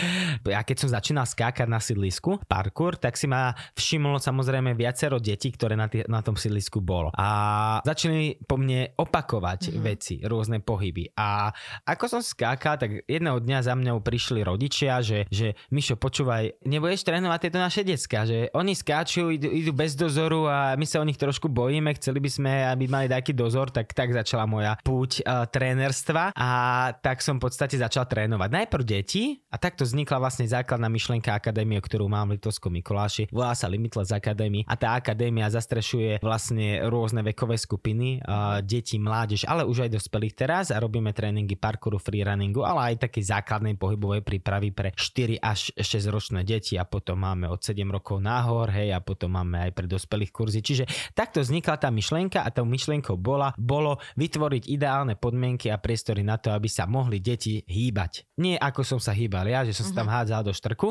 Ja keď som začínal skákať na sídlisku, parkour, tak si ma všimlo samozrejme viacero detí, ktoré na, tý, na tom sídlisku bolo. A začali po mne opakovať mm-hmm. veci, rôzne pohyby. A ako som skákal, tak jedného dňa za mňou prišli rodičia, že, že Mišo, počúvaj, nebudeš trénovať tieto naše decka, že oni skáču, idú, idú bez dozoru a my sa o nich trošku bojíme, chceli by sme, aby mali taký dozor, tak tak začala moja púť uh, trénerstva a tak som v podstate začal trénovať. Najprv deti a takto vznikla vlastne základná myšlienka akadémie, ktorú mám v Litovskom Mikuláši. Volá sa Limitless Academy a tá akadémia zastrešuje vlastne rôzne vekové skupiny, uh, deti, mládež, ale už aj dospelých teraz a robíme tréningy parkouru, freerunningu, ale aj také základnej pohybovej prípravy pre 4 až 6 ročné deti a potom máme od 7 rokov nahor, hej, a potom máme aj pre dospelých kurzy. Čiže takto vznikla tá myšlienka a tou myšlienkou bola, bolo vytvoriť ideálne podmienky a priestory na to, aby sa mohli deti hýbať. Nie ako som sa hýbal ja, že som sa tam mhm. hádzal do štrku,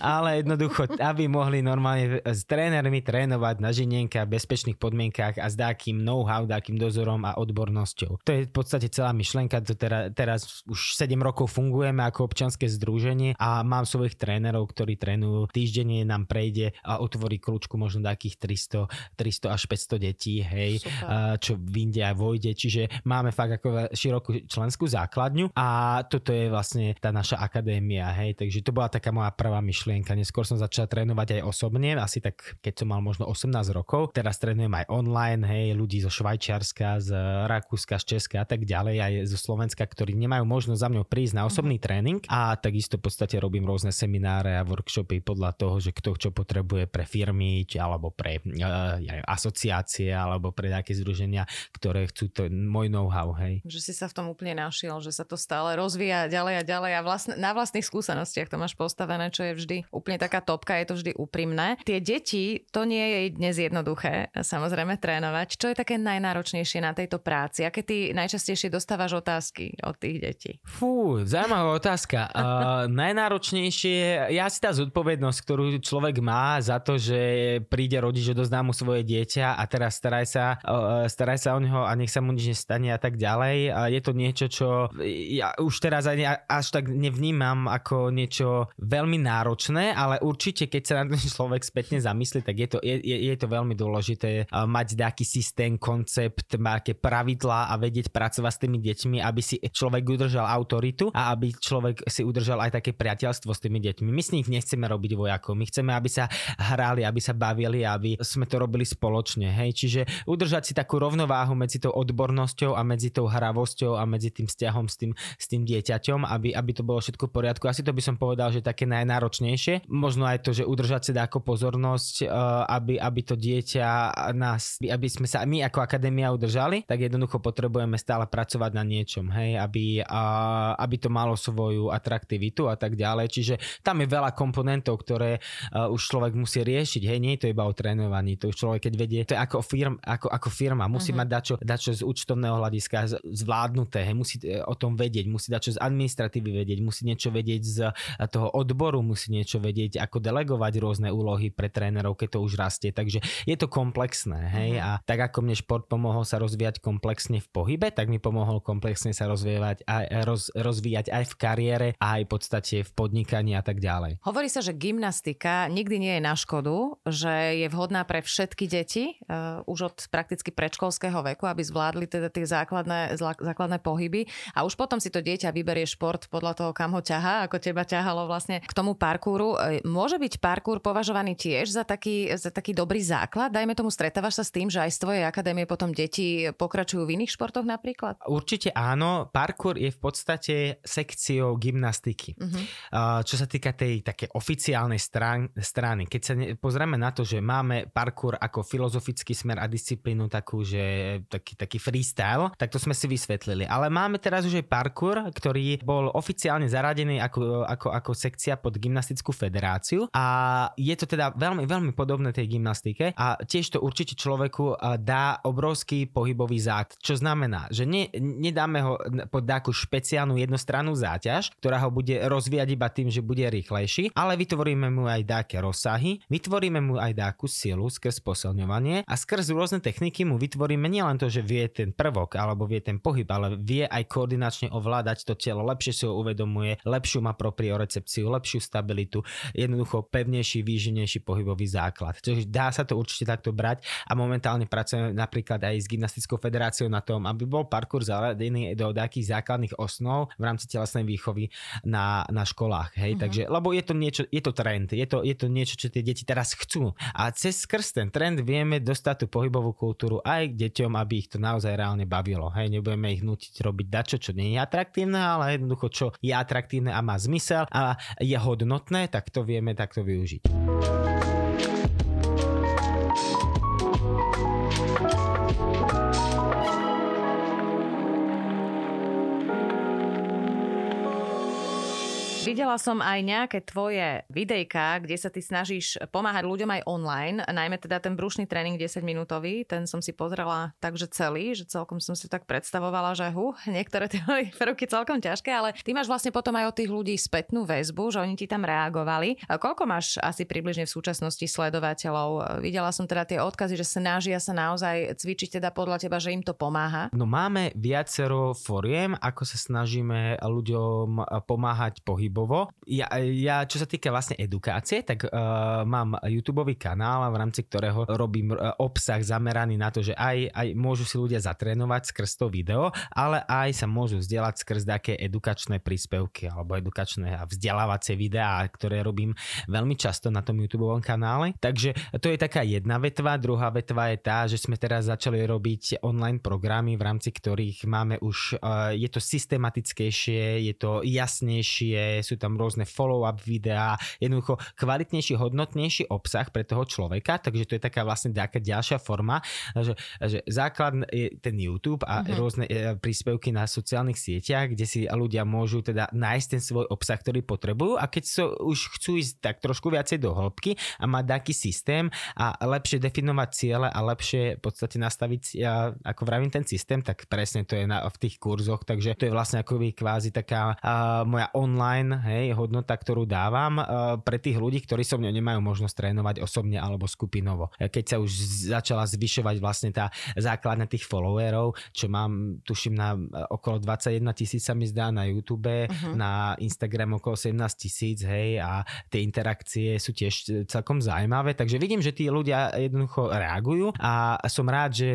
ale jednoducho, aby mohli normálne s trénermi trénovať na žinienke a bezpečných podmienkách a s dákým know-how, dákým dozorom a odbornosťou. To je v podstate celá myšlienka, to teraz, teraz už 7 rokov fungujeme ako občanské združenie a mám svojich trénerov, ktorí trénujú. Týždenne nám prejde a otvorí kľúčku možno takých 300, 300 až 500 detí, hej, Super. čo vyjde aj vojde. Čiže máme fakt ako širokú členskú základňu a toto je vlastne tá naša akadémia, hej, takže to bola taká moja prvá myšlienka. Neskôr som začal trénovať aj osobne, asi tak keď som mal možno 18 rokov. Teraz trénujem aj online, hej, ľudí zo Švajčiarska, z Rakúska, z Česka a tak ďalej, aj zo Slovenska, ktorí nemajú možnosť za mňou prísť na osobný mm-hmm. tréning a takisto v podstate robím rôzne semináre a workshopy podľa toho, že kto čo potrebuje pre firmy, či alebo pre uh, asociácie, alebo pre nejaké združenia, ktoré chcú to, môj know-how, hej. Že si sa v tom úplne našiel, že sa to stále rozvíja ďalej a ďalej a vlastne, na vlastných skúsenostiach to máš postavené, čo je vždy úplne taká topka, je to vždy úprimné. Tie deti, to nie je dnes jednoduché, samozrejme trénovať. Čo je také najnáročnejšie na tejto práci? Aké ty najčastejšie dostávaš otázky od tých detí? Fú, zaujímavá otázka. Uh, najnáročnejšie je asi tá zodpovednosť, ktorú človek má za to, že príde rodič, odozdá mu svoje dieťa a teraz staraj sa, uh, staraj sa o neho a nech sa mu nič nestane a tak ďalej. A je to niečo, čo ja už teraz ani až tak nevnímam ako niečo veľmi náročné, ale určite, keď sa na ten človek spätne zamyslí, tak je to, je, je to veľmi dôležité uh, mať nejaký systém, koncept, nejaké pravidlá a vedieť pracovať s tými deťmi, aby si človek udržal autoritu a aby človek si udržal aj také priateľstvo s tými deťmi. My s nich nechceme robiť vojakov, my chceme, aby sa hrali, aby sa bavili, aby sme to robili spoločne. Hej? Čiže udržať si takú rovnováhu medzi tou odbornosťou a medzi tou hravosťou a medzi tým vzťahom s tým, s tým dieťaťom, aby, aby to bolo všetko v poriadku. Asi to by som povedal, že také najnáročnejšie. Možno aj to, že udržať si ako pozornosť, eh, aby, aby to dieťa nás, aby sme sa my ako akadémia udržali, tak jednoducho potrebujeme stále pracovať na niečom, hej, aby, aby to malo svoju atraktivitu a tak ďalej. Čiže tam je veľa komponentov, ktoré uh, už človek musí riešiť. Hej, nie je to iba o trénovaní, to už človek keď vedie, to je ako, firm, ako, ako firma, musí uh-huh. mať dačo, dačo z účtovného hľadiska zvládnuté, hej, musí e, o tom vedieť, musí dačo z administratívy vedieť, musí niečo vedieť z e, toho odboru, musí niečo vedieť, ako delegovať rôzne úlohy pre trénerov, keď to už rastie. Takže je to komplexné, hej, uh-huh. a tak ako mne šport pomohol sa rozvíjať komplexne v pohybe, tak mi pomohol komplexne sa rozvíjať aj, roz, rozvíjať aj v kariére, aj v podstate v podnikaní a tak ďalej. Hovorí sa, že gymnastika nikdy nie je na škodu, že je vhodná pre všetky deti, uh, už od prakticky predškolského veku, aby zvládli teda tie základné, základné pohyby a už potom si to dieťa vyberie šport podľa toho, kam ho ťahá, ako teba ťahalo vlastne k tomu parkouru. E, môže byť parkour považovaný tiež za taký, za taký dobrý základ? Dajme tomu, stretávaš sa s tým, že aj z tvojej akadémie potom deti pokračujú v iných športoch napríklad? Určite áno. Parkour je v podstate sekciou gymnastiky. Uh-huh. Čo sa týka tej také oficiálnej strán, strany, keď sa ne, pozrieme na to, že máme parkour ako filozofický smer a disciplínu takú, že taký, taký freestyle, tak to sme si vysvetlili. Ale máme teraz už aj parkour, ktorý bol oficiálne zaradený ako, ako, ako sekcia pod gymnastickú federáciu a je to teda veľmi, veľmi podobné tej gymnastike a tiež to určite človeku dá obrovský pohybový základ, čo znamená, že ne, nedáme ho pod takú špeciálnu jednostrannú záťaž, ktorá ho bude rozvíjať iba tým, že bude rýchlejší, ale vytvoríme mu aj dáke rozsahy, vytvoríme mu aj dáku silu skrz posilňovanie a skrz rôzne techniky mu vytvoríme nielen to, že vie ten prvok alebo vie ten pohyb, ale vie aj koordinačne ovládať to telo, lepšie si ho uvedomuje, lepšiu má propriorecepciu, lepšiu stabilitu, jednoducho pevnejší, výživnejší pohybový základ. Čiže dá sa to určite takto brať a momentálne pracujeme napríklad aj s gymnastickou federáciou na tom, aby bol parkour zaradený do takých základných osnov v rámci telesnej výchovy na, na školách. Hej? Uh-huh. Takže, lebo je to niečo, je to trend, je to, je to niečo, čo tie deti teraz chcú. A cez skrz ten trend vieme dostať tú pohybovú kultúru aj k deťom, aby ich to naozaj reálne bavilo. Hej? Nebudeme ich nutiť robiť dačo, čo nie je atraktívne, ale jednoducho, čo je atraktívne a má zmysel a je hodnotné, tak to vieme takto využiť. Videla som aj nejaké tvoje videjka, kde sa ty snažíš pomáhať ľuďom aj online, najmä teda ten brušný tréning 10 minútový, ten som si pozrela takže celý, že celkom som si tak predstavovala, že hu, niektoré tie prvky celkom ťažké, ale ty máš vlastne potom aj od tých ľudí spätnú väzbu, že oni ti tam reagovali. A koľko máš asi približne v súčasnosti sledovateľov? Videla som teda tie odkazy, že snažia sa naozaj cvičiť teda podľa teba, že im to pomáha. No máme viacero foriem, ako sa snažíme ľuďom pomáhať pohyb pohybovo. Ja, ja čo sa týka vlastne edukácie, tak uh, mám YouTube kanál, v rámci ktorého robím uh, obsah zameraný na to, že aj, aj môžu si ľudia zatrénovať skrz to video, ale aj sa môžu vzdelať skrz také edukačné príspevky alebo edukačné a vzdelávacie videá, ktoré robím veľmi často na tom YouTube kanále. Takže to je taká jedna vetva. Druhá vetva je tá, že sme teraz začali robiť online programy, v rámci ktorých máme už, uh, je to systematickejšie, je to jasnejšie, sú tam rôzne follow-up videá, jednoducho kvalitnejší, hodnotnejší obsah pre toho človeka, takže to je taká vlastne taká ďalšia forma, že, že základ je ten YouTube a uh-huh. rôzne e, príspevky na sociálnych sieťach, kde si ľudia môžu teda nájsť ten svoj obsah, ktorý potrebujú a keď so, už chcú ísť tak trošku viacej do hĺbky a mať taký systém a lepšie definovať ciele a lepšie v podstate nastaviť, ja, ako vravím, ten systém, tak presne to je na, v tých kurzoch, takže to je vlastne ako kvázi taká uh, moja online hej, hodnota, ktorú dávam uh, pre tých ľudí, ktorí so mňou nemajú možnosť trénovať osobne alebo skupinovo. Keď sa už začala zvyšovať vlastne tá základná tých followerov, čo mám, tuším, na okolo 21 tisíc sa mi zdá na YouTube, uh-huh. na Instagram okolo 17 tisíc, hej, a tie interakcie sú tiež celkom zaujímavé, takže vidím, že tí ľudia jednoducho reagujú a som rád, že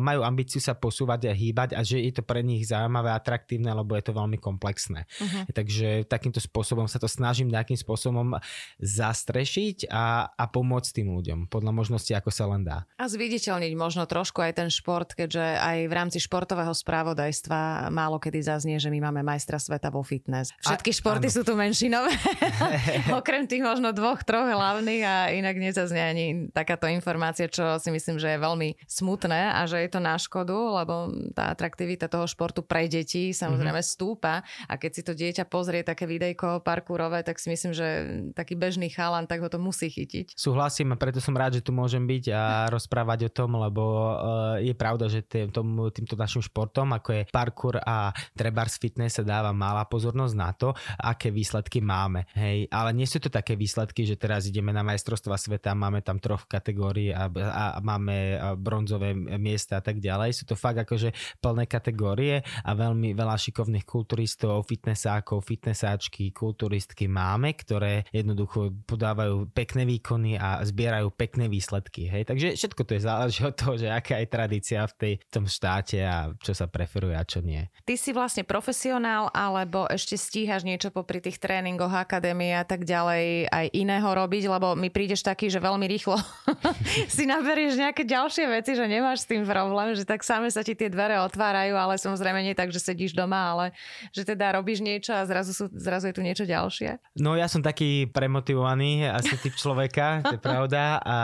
majú ambíciu sa posúvať a hýbať a že je to pre nich zaujímavé, atraktívne, lebo je to veľmi komplexné. Uh-huh. Takže takýmto takýmto spôsobom sa to snažím nejakým spôsobom zastrešiť a, a pomôcť tým ľuďom podľa možnosti, ako sa len dá. A zviditeľniť možno trošku aj ten šport, keďže aj v rámci športového správodajstva málo kedy zaznie, že my máme majstra sveta vo fitness. Všetky a, športy áno. sú tu menšinové, okrem tých možno dvoch, troch hlavných a inak nezaznie ani takáto informácia, čo si myslím, že je veľmi smutné a že je to na škodu, lebo tá atraktivita toho športu pre deti samozrejme mm-hmm. stúpa a keď si to dieťa pozrie také videjko parkourové, tak si myslím, že taký bežný chalan, tak ho to musí chytiť. Súhlasím a preto som rád, že tu môžem byť a rozprávať o tom, lebo uh, je pravda, že tým, tom, týmto našim športom, ako je parkour a trebars fitness sa dáva malá pozornosť na to, aké výsledky máme. Hej, ale nie sú to také výsledky, že teraz ideme na majstrovstva sveta, máme tam troch kategórií a, a, a máme bronzové miesta a tak ďalej. Sú to fakt akože plné kategórie a veľmi veľa šikovných kulturistov, fitnessákov, fitnessáčky bežkačky, kulturistky máme, ktoré jednoducho podávajú pekné výkony a zbierajú pekné výsledky. Hej? Takže všetko to je záleží od toho, že aká je tradícia v, tej, v tom štáte a čo sa preferuje a čo nie. Ty si vlastne profesionál, alebo ešte stíhaš niečo popri tých tréningoch, akadémie a tak ďalej aj iného robiť, lebo mi prídeš taký, že veľmi rýchlo si naberieš nejaké ďalšie veci, že nemáš s tým problém, že tak same sa ti tie dvere otvárajú, ale samozrejme nie tak, že sedíš doma, ale že teda robíš niečo a zrazu, sú, zrazu zrazu je tu niečo ďalšie? No ja som taký premotivovaný asi typ človeka, to je pravda a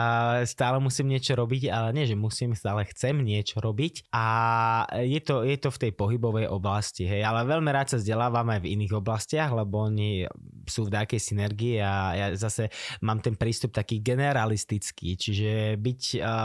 stále musím niečo robiť, ale nie, že musím, stále chcem niečo robiť a je to, je to v tej pohybovej oblasti, hej, ale veľmi rád sa vzdelávam aj v iných oblastiach, lebo oni sú v nejakej synergii a ja zase mám ten prístup taký generalistický, čiže byť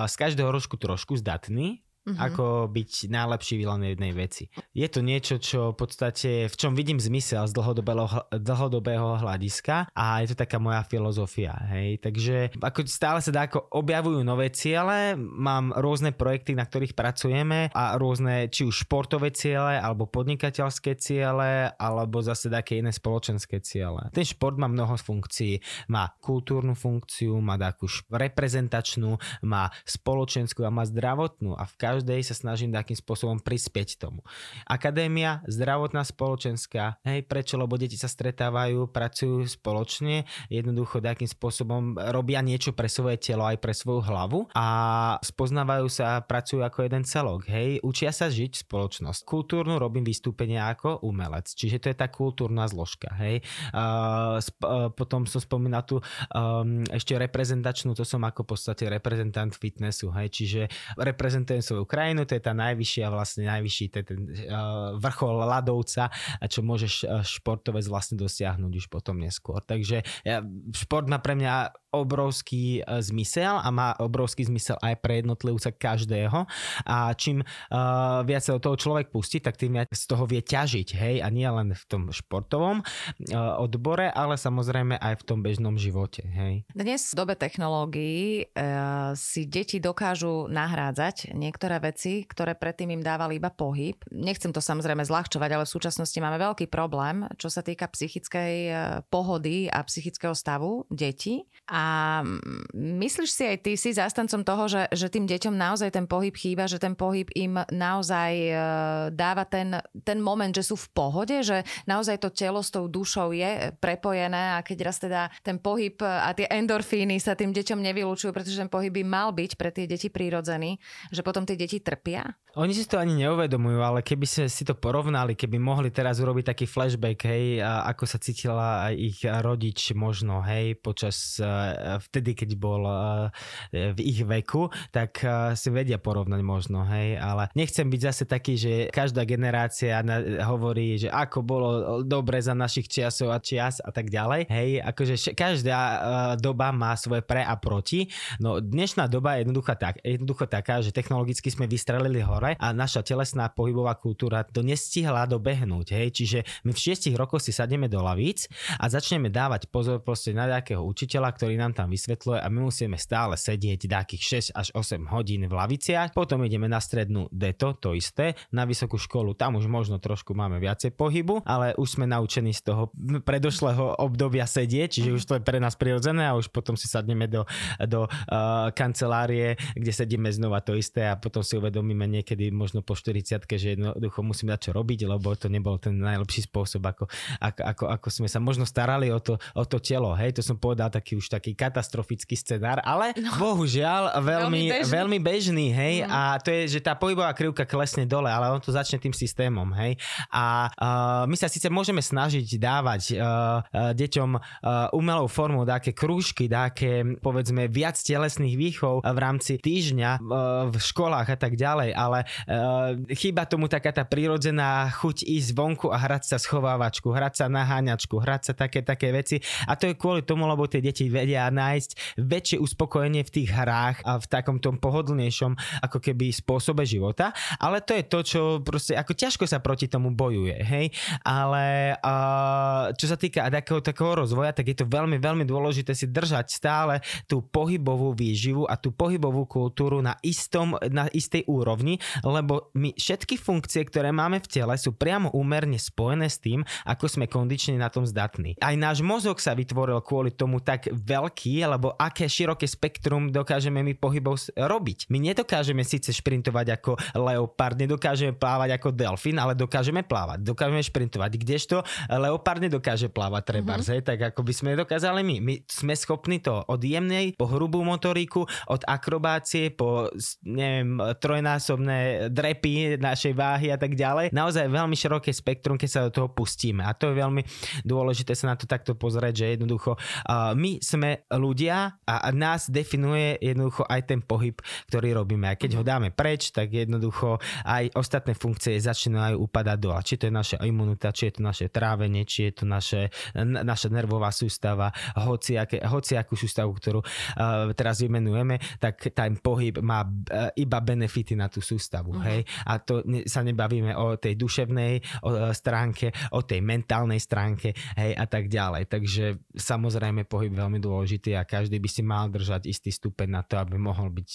z každého rožku trošku zdatný, uh-huh. ako byť najlepší len jednej veci. Je to niečo, čo v podstate, v čom vidím zmysel z dlhodobého, dlhodobého hľadiska a je to taká moja filozofia. Hej. Takže ako stále sa dá, ako objavujú nové ciele, mám rôzne projekty, na ktorých pracujeme a rôzne či už športové ciele, alebo podnikateľské ciele, alebo zase také iné spoločenské ciele. Ten šport má mnoho funkcií. Má kultúrnu funkciu, má takú reprezentačnú, má spoločenskú a má zdravotnú a v každej sa snažím takým spôsobom prispieť tomu. Akadémia, zdravotná, spoločenská, hej, prečo? Lebo deti sa stretávajú, pracujú spoločne, jednoducho takým spôsobom robia niečo pre svoje telo aj pre svoju hlavu a spoznávajú sa a pracujú ako jeden celok, hej, učia sa žiť spoločnosť. Kultúrnu robím vystúpenia ako umelec, čiže to je tá kultúrna zložka, hej. Uh, sp- uh, potom som spomínal tu um, ešte reprezentačnú, to som ako v podstate reprezentant fitnessu, hej, čiže reprezentujem svoju krajinu, to je tá najvyššia, vlastne najvyšší, to je ten uh, vrchol ľadovca, čo môžeš uh, športovec vlastne dosiahnuť už potom neskôr. Takže ja, šport má pre mňa obrovský uh, zmysel a má obrovský zmysel aj pre jednotlivca každého a čím uh, viac sa do toho človek pustí, tak tým viac z toho vie ťažiť, hej, a nie len v tom športovom uh, odbore, ale samozrejme aj v tom bežnom živote, hej. Dnes v dobe technológií uh, si deti dokážu nahrádzať niektoré veci, ktoré predtým im dávali iba pohyb. Nechcem to samozrejme zľahčovať, ale v súčasnosti máme veľký problém, čo sa týka psychickej pohody a psychického stavu detí. A myslíš si aj ty si zástancom toho, že, že tým deťom naozaj ten pohyb chýba, že ten pohyb im naozaj e, dáva ten, ten moment, že sú v pohode, že naozaj to telo s tou dušou je prepojené a keď raz teda ten pohyb a tie endorfíny sa tým deťom nevylúčujú, pretože ten pohyb by mal byť pre tie deti prírodzený, že potom tie deti trpia? Oni si to ani neuvedomujú, ale keby si, si to porovnali, keby mohli teraz urobiť taký flashback, hej, ako sa cítila ich rodič možno, hej, počas vtedy, keď bol v ich veku, tak si vedia porovnať možno, hej, ale nechcem byť zase taký, že každá generácia hovorí, že ako bolo dobre za našich časov a čias a tak ďalej, hej, akože každá doba má svoje pre a proti, no dnešná doba je jednoducho, tak, jednoducho taká, že technologicky sme vystrelili hore a naša telesná pohybová kultúra to nestihla dobehnúť, hej, čiže my v šiestich rokoch si sadneme do lavíc a začneme dávať pozor proste na nejakého učiteľa, ktorý nám tam vysvetľuje a my musíme stále sedieť takých 6 až 8 hodín v laviciach. Potom ideme na strednú deto, to isté, na vysokú školu, tam už možno trošku máme viacej pohybu, ale už sme naučení z toho predošlého obdobia sedieť, čiže už to je pre nás prirodzené a už potom si sadneme do, do uh, kancelárie, kde sedíme znova to isté a potom si uvedomíme niekedy možno po 40 že jednoducho musím dať čo robiť, lebo to nebol ten najlepší spôsob, ako, ako, ako, ako sme sa možno starali o to, o to telo. Hej, to som povedal taký už taký katastrofický scenár, ale no, bohužiaľ veľmi, veľmi bežný, veľmi bežný hej, mm. a to je, že tá pohybová krivka klesne dole, ale on to začne tým systémom, hej. A uh, my sa síce môžeme snažiť dávať uh, uh, deťom uh, umelou formou také krúžky, také povedzme viac telesných výchov v rámci týždňa uh, v školách a tak ďalej, ale uh, chýba tomu taká tá prírodzená chuť ísť vonku a hrať sa schovávačku, hrať sa na háňačku, hrať sa také, také veci a to je kvôli tomu, lebo tie deti vedia vedia nájsť väčšie uspokojenie v tých hrách a v takom tom pohodlnejšom ako keby spôsobe života, ale to je to, čo proste ako ťažko sa proti tomu bojuje, hej, ale uh, čo sa týka takého, takého rozvoja, tak je to veľmi, veľmi dôležité si držať stále tú pohybovú výživu a tú pohybovú kultúru na, istom, na istej úrovni, lebo my všetky funkcie, ktoré máme v tele, sú priamo úmerne spojené s tým, ako sme kondične na tom zdatní. Aj náš mozog sa vytvoril kvôli tomu tak veľmi veľký, alebo aké široké spektrum dokážeme my pohybov robiť. My nedokážeme síce šprintovať ako leopard, nedokážeme plávať ako delfín, ale dokážeme plávať, dokážeme šprintovať. Kdežto leopard nedokáže plávať treba, mm-hmm. tak ako by sme dokázali my. My sme schopní to od jemnej po hrubú motoriku, od akrobácie po neviem, trojnásobné drepy našej váhy a tak ďalej. Naozaj veľmi široké spektrum, keď sa do toho pustíme. A to je veľmi dôležité sa na to takto pozrieť, že jednoducho uh, my sme sme ľudia a, nás definuje jednoducho aj ten pohyb, ktorý robíme. A keď ho dáme preč, tak jednoducho aj ostatné funkcie začínajú upadať dole. Či to je naša imunita, či je to naše trávenie, či je to naše, naša nervová sústava, hoci, aké, hoci akú sústavu, ktorú uh, teraz vymenujeme, tak ten pohyb má uh, iba benefity na tú sústavu. Uh-huh. Hej? A to ne, sa nebavíme o tej duševnej o, uh, stránke, o tej mentálnej stránke hej, a tak ďalej. Takže samozrejme pohyb veľmi dôležitý a každý by si mal držať istý stupeň na to, aby mohol byť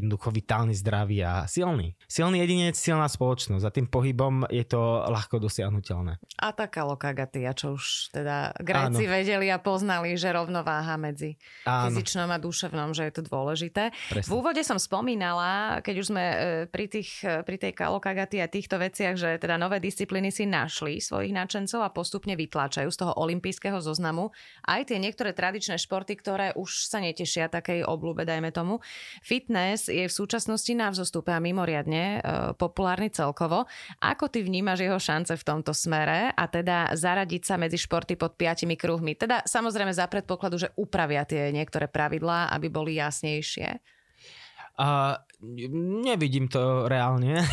jednoducho vitálny, zdravý a silný. Silný jedinec, silná spoločnosť a tým pohybom je to ľahko dosiahnutelné. A taká lokagatia, čo už teda Gréci vedeli a poznali, že rovnováha medzi Áno. fyzičnom a duševnom, že je to dôležité. Presne. V úvode som spomínala, keď už sme e, pri, tých, e, pri tej kalokagati a týchto veciach, že teda nové disciplíny si našli svojich nadšencov a postupne vytláčajú z toho olympijského zoznamu aj tie niektoré tradičné športy, ktoré už sa netešia takej oblúbe, dajme tomu. Fitness je v súčasnosti na vzostupe a mimoriadne e, populárny celkovo. Ako ty vnímaš jeho šance v tomto smere a teda zaradiť sa medzi športy pod piatimi kruhmi? Teda samozrejme za predpokladu, že upravia tie niektoré pravidlá, aby boli jasnejšie. Nevidím to reálne.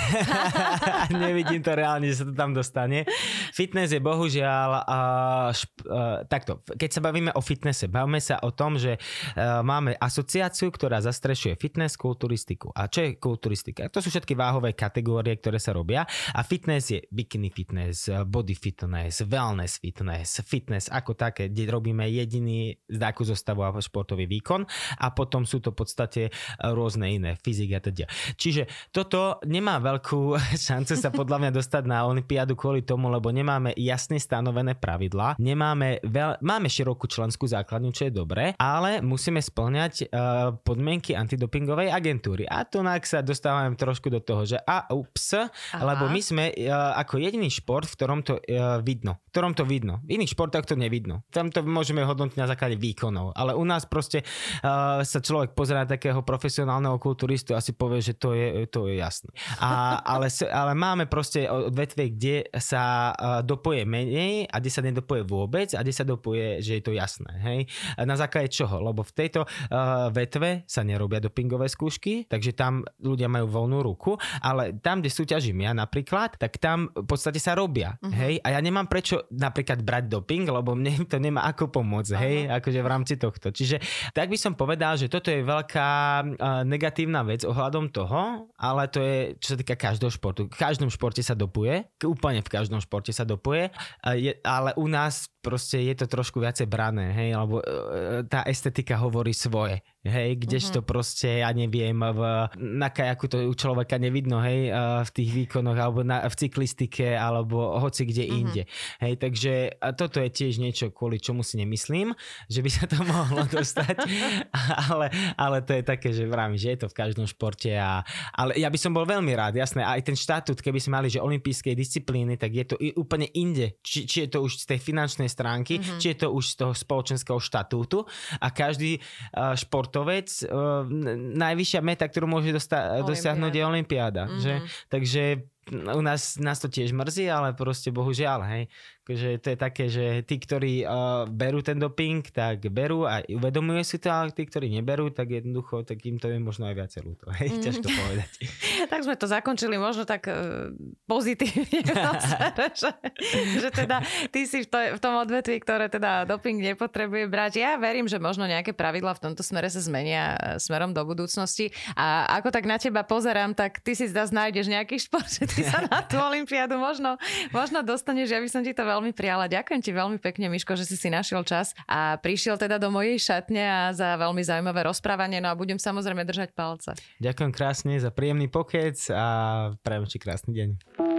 nevidím to reálne, že sa to tam dostane. Fitness je bohužiaľ uh, šp- uh, takto. Keď sa bavíme o fitnesse, bavíme sa o tom, že uh, máme asociáciu, ktorá zastrešuje fitness, kulturistiku. A čo je kulturistika? To sú všetky váhové kategórie, ktoré sa robia. A fitness je bikini fitness, body fitness, wellness fitness, fitness ako také, kde robíme jediný zdakú zostavu a športový výkon. A potom sú to v podstate rôzne iné, fyzik a teda. Čiže toto nemá veľkú šancu sa podľa mňa dostať na Olympiádu kvôli tomu, lebo nemáme jasne stanovené pravidlá, nemáme veľ, máme širokú členskú základňu, čo je dobré, ale musíme splňať uh, podmienky antidopingovej agentúry. A tu sa dostávame trošku do toho, že a ups, Aha. lebo my sme uh, ako jediný šport, v ktorom to uh, vidno. V ktorom to vidno. V iných športoch to nevidno. Tam to môžeme hodnotiť na základe výkonov. Ale u nás proste uh, sa človek pozerá takého profesionálneho kulturistu asi povie, že to je, to je jasné. A, ale, ale máme proste odvetvie, kde sa dopoje menej a kde sa nedopoje vôbec a kde sa dopoje, že je to jasné. Hej? Na základe čoho? Lebo v tejto uh, vetve sa nerobia dopingové skúšky, takže tam ľudia majú voľnú ruku, ale tam, kde súťažím ja napríklad, tak tam v podstate sa robia. Uh-huh. Hej? A ja nemám prečo napríklad brať doping, lebo mne to nemá ako pomôcť, uh-huh. hej, akože v rámci tohto. Čiže tak by som povedal, že toto je veľká uh, negatívna vec ohľadom toho, ale to je, čo sa týka každého športu. V každom športe sa dopuje, úplne v každom športe sa dopuje, ale u nás proste je to trošku viacej brané, hej, lebo e, tá estetika hovorí svoje, hej, kdežto mm-hmm. proste, ja neviem, v, na kajaku to u človeka nevidno, hej, v tých výkonoch, alebo na, v cyklistike, alebo hoci kde mm-hmm. inde, hej, takže toto je tiež niečo, kvôli čomu si nemyslím, že by sa to mohlo dostať, ale, ale to je také, že vrám, že je to v každom športe a, ale ja by som bol veľmi rád, jasné, aj ten štatút, keby sme mali, že olympijskej disciplíny, tak je to úplne inde, či, či je to už z tej finančnej stránky, mm-hmm. či je to už z toho spoločenského štatútu a každý uh, športovec, uh, najvyššia meta, ktorú môže dosta- dosiahnuť je Olympiáda. Mm-hmm. Že? Takže u nás, nás to tiež mrzí, ale proste bohužiaľ, hej. Takže to je také, že tí, ktorí uh, berú ten doping, tak berú a uvedomujú si to, ale tí, ktorí neberú, tak jednoducho, tak im to je možno aj viacej ľúto. Hej, mm. ťažko povedať. tak sme to zakončili možno tak uh, pozitívne, že, že teda ty si v, to, v tom odvetví, ktoré teda doping nepotrebuje brať. Ja verím, že možno nejaké pravidla v tomto smere sa zmenia e, smerom do budúcnosti. A ako tak na teba pozerám, tak ty si zda nájdeš nejaký šport, ty sa na tú olympiádu možno, možno dostaneš. Ja by som ti to veľmi prijala. Ďakujem ti veľmi pekne, Miško, že si si našiel čas a prišiel teda do mojej šatne a za veľmi zaujímavé rozprávanie. No a budem samozrejme držať palce. Ďakujem krásne za príjemný pokec a prajem ti krásny deň.